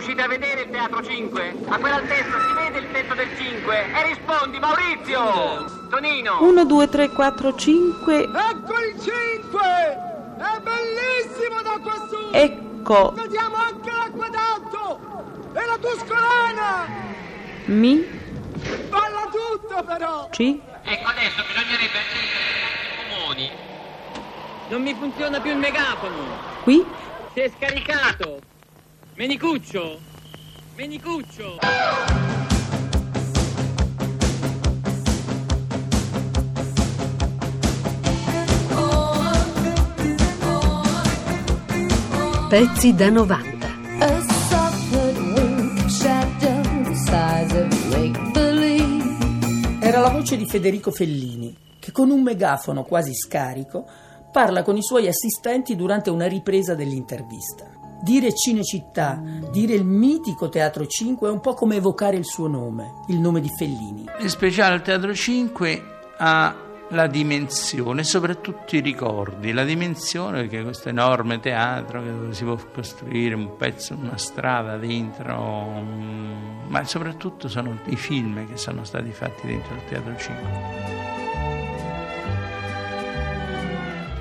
riuscite a vedere il teatro 5? A quell'altezza si vede il tetto del 5? E rispondi, Maurizio! Tonino! 1, 2, 3, 4, 5. Ecco il 5! È bellissimo da quassù! Ecco. Vediamo anche l'acquedotto! E la Tuscolana! Mi. Balla tutto però! C. Ecco adesso bisognerebbe accendere i comuni. Non mi funziona più il megafono. Qui. Si è scaricato. Menicuccio. Menicuccio. Pezzi da 90. A soft wing shadow the size of make-believe. Era la voce di Federico Fellini, che con un megafono quasi scarico parla con i suoi assistenti durante una ripresa dell'intervista. Dire Cinecittà, dire il mitico Teatro 5 è un po' come evocare il suo nome, il nome di Fellini. In speciale il Teatro 5 ha la dimensione, soprattutto i ricordi, la dimensione che questo enorme teatro dove si può costruire un pezzo, una strada dentro, ma soprattutto sono i film che sono stati fatti dentro il Teatro 5.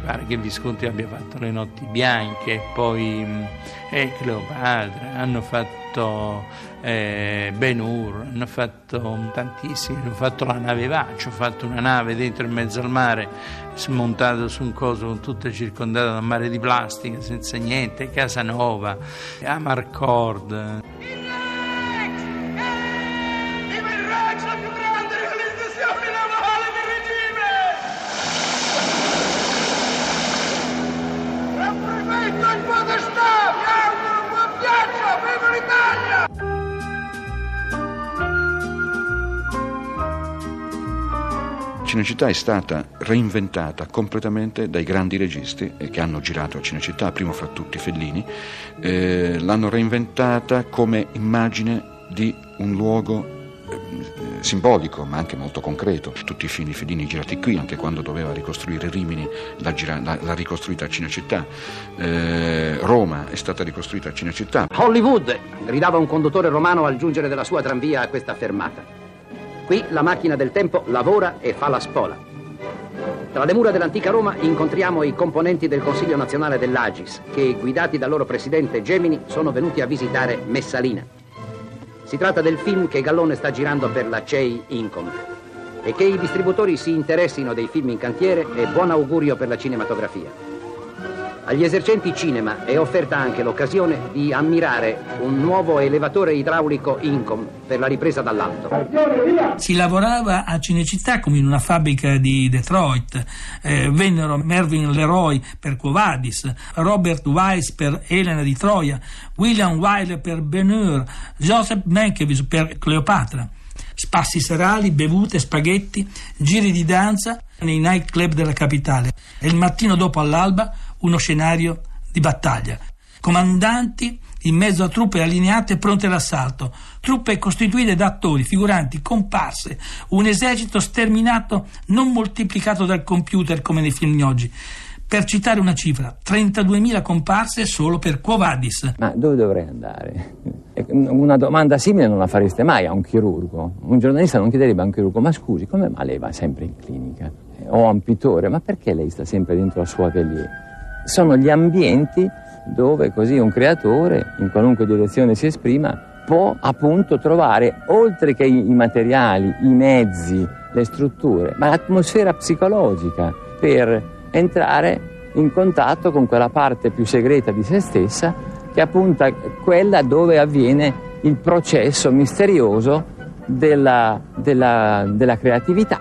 Pare che Visconti abbia fatto Le notti bianche poi mh, eh, Cleopatra, hanno fatto eh, Ben Hur, hanno fatto tantissimi, hanno fatto la nave Vaccio, ho fatto una nave dentro in mezzo al mare, smontato su un coso con tutta circondata da mare di plastica, senza niente, Casanova, Amarcord. Cinecittà è stata reinventata completamente dai grandi registi eh, che hanno girato a Cinecittà, primo fra tutti Fellini, eh, l'hanno reinventata come immagine di un luogo eh, simbolico ma anche molto concreto. Tutti i film di Fellini girati qui, anche quando doveva ricostruire Rimini l'ha, gira- l'ha- ricostruita a Cinecittà, Eh, Roma è stata ricostruita a Cinecittà, Hollywood, gridava un conduttore romano al giungere della sua tranvia a questa fermata. Qui la macchina del tempo lavora e fa la spola. Tra le mura dell'antica Roma incontriamo i componenti del Consiglio nazionale dell'Agis, che, guidati dal loro presidente Gemini, sono venuti a visitare Messalina. Si tratta del film che Gallone sta girando per la CEI Incom. E che i distributori si interessino dei film in cantiere è buon augurio per la cinematografia. Agli esercenti cinema è offerta anche l'occasione di ammirare un nuovo elevatore idraulico Incom per la ripresa dall'alto. Si lavorava a Cinecittà come in una fabbrica di Detroit. Eh, vennero Mervyn Leroy per Quo Vadis, Robert Wise per Elena di Troia, William Wyler per Ben Hur, Joseph Mankiewicz per Cleopatra. Spassi serali, bevute, spaghetti, giri di danza nei nightclub della capitale. E il mattino dopo all'alba uno scenario di battaglia. Comandanti in mezzo a truppe allineate pronte all'assalto, truppe costituite da attori, figuranti, comparse, un esercito sterminato non moltiplicato dal computer come nei film di oggi. Per citare una cifra, 32.000 comparse solo per Quo Vadis. Ma dove dovrei andare? Una domanda simile non la fareste mai a un chirurgo. Un giornalista non chiederebbe a un chirurgo, ma scusi, come mai lei va sempre in clinica? O a un pittore, ma perché lei sta sempre dentro al suo atelier? Sono gli ambienti dove così un creatore, in qualunque direzione si esprima, può appunto trovare, oltre che i, materiali, i mezzi, le strutture, ma l'atmosfera psicologica per entrare in contatto con quella parte più segreta di se stessa, che è appunto quella dove avviene il processo misterioso della, della- della creatività,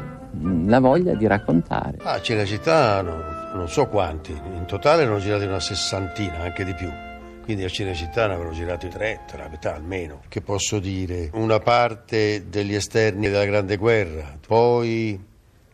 la voglia di raccontare. Ah, Cinecittà no, non so quanti, in totale ne ho girati una sessantina, anche di più. Quindi a Cinecittà ne avrò girati tre, tra la metà almeno. Che posso dire? Una parte degli esterni della Grande Guerra, poi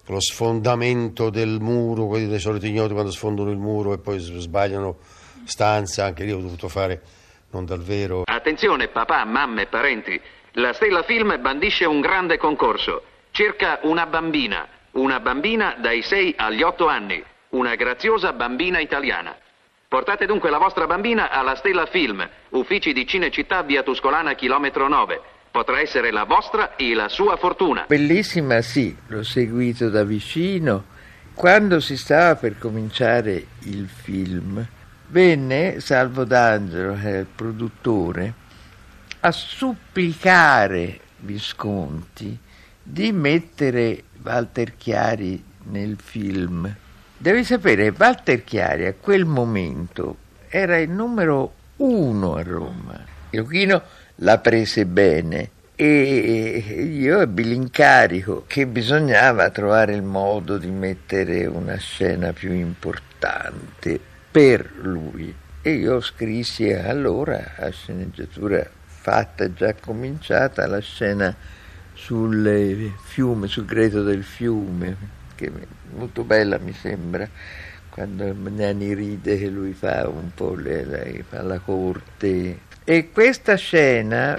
lo sfondamento del muro, quelli dei soliti ignoti quando sfondano il muro e poi sbagliano stanza, anche lì ho dovuto fare non dal vero. Attenzione papà, mamme e parenti, la Stella Film bandisce un grande concorso. Cerca una bambina, una bambina dai 6 agli 8 anni, una graziosa bambina italiana. Portate dunque la vostra bambina alla Stella Film, uffici di Cinecittà via Tuscolana chilometro 9. Potrà essere la vostra e la sua fortuna. Bellissima, sì, l'ho seguito da vicino. Quando si stava per cominciare il film, venne Salvo D'Angelo, che era il produttore, a supplicare Visconti di mettere Walter Chiari nel film. Devi sapere, Walter Chiari a quel momento era il numero uno a Roma. Giochino la prese bene e io ebbi l'incarico che bisognava trovare il modo di mettere una scena più importante per lui. E io scrissi allora a sceneggiatura fatta, già cominciata, la scena sul fiume, sul greto del fiume, che è molto bella mi sembra, quando Magnani ride che lui fa un po' le, le, fa la corte. E questa scena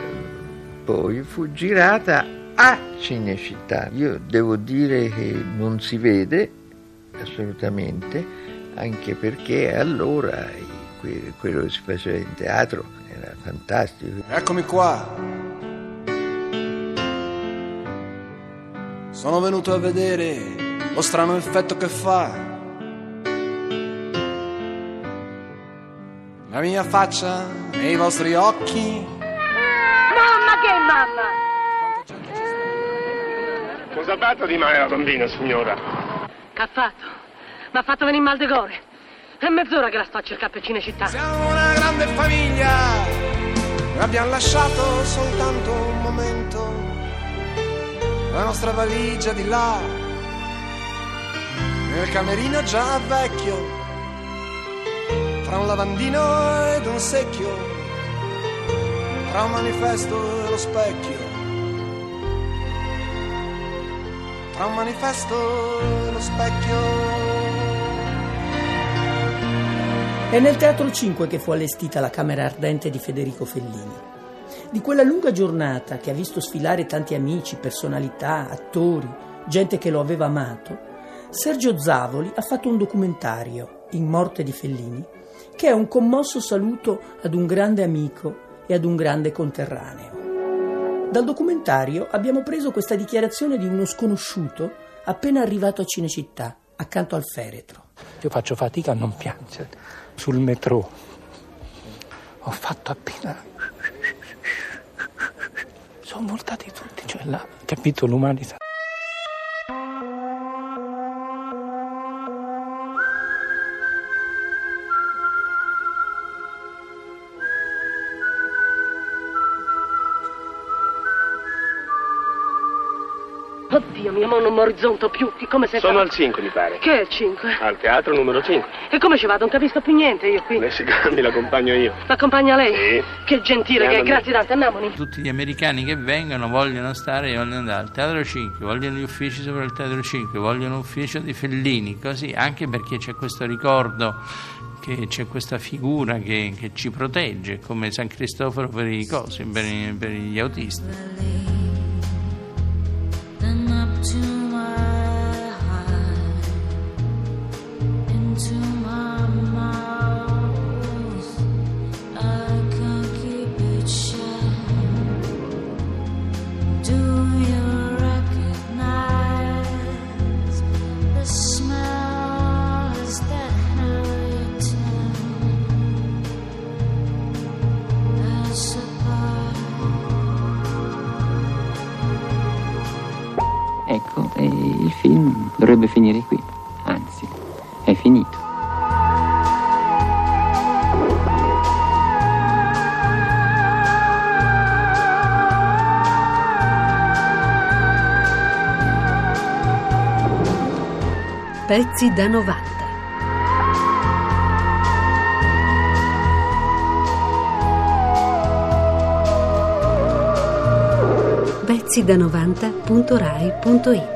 poi fu girata a Cinecittà. Io devo dire che non si vede assolutamente, anche perché allora quello che si faceva in teatro era fantastico. Eccomi qua. Sono venuto a vedere lo strano effetto che fa. La mia faccia nei vostri occhi. Mamma che mamma! Cosa ha fatto di male la bambina, signora? Che ha fatto? Mi ha fatto venire mal de gore. È mezz'ora che la sto a cercare per Cinecittà. Siamo una grande famiglia. Abbiamo lasciato soltanto un momento. La nostra valigia di là. Nel camerino già vecchio. Tra un lavandino ed un secchio. Tra un manifesto e lo specchio. Tra un manifesto e lo specchio. È nel Teatro 5 che fu allestita la Camera Ardente di Federico Fellini. Di quella lunga giornata che ha visto sfilare tanti amici, personalità, attori, gente che lo aveva amato, Sergio Zavoli ha fatto un documentario, In morte di Fellini, che è un commosso saluto ad un grande amico e ad un grande conterraneo. Dal documentario abbiamo preso questa dichiarazione di uno sconosciuto appena arrivato a Cinecittà, accanto al feretro. Io faccio fatica a non piangere sul metro. Ho fatto appena. Sono voltati tutti, cioè là, capito l'umanità. Oddio mio, ma non mi orizzonto più. È come se... Sono al 5, mi pare. Che è il 5? Al teatro numero 5. E come ci vado? Non capisco più niente io qui. Lei si l'accompagno io. L'accompagna lei? Sì. Che gentile che è, grazie tante, andiamoli. Tutti gli americani che vengono vogliono stare e vogliono andare al Teatro 5, vogliono gli uffici sopra il Teatro 5, vogliono l'ufficio di Fellini, così, anche perché c'è questo ricordo che c'è questa figura che, che ci protegge, come San Cristoforo per i cosi, per, per gli autisti. to finire qui, anzi, è finito. Pezzi da 90. pezzi da 90.rai.it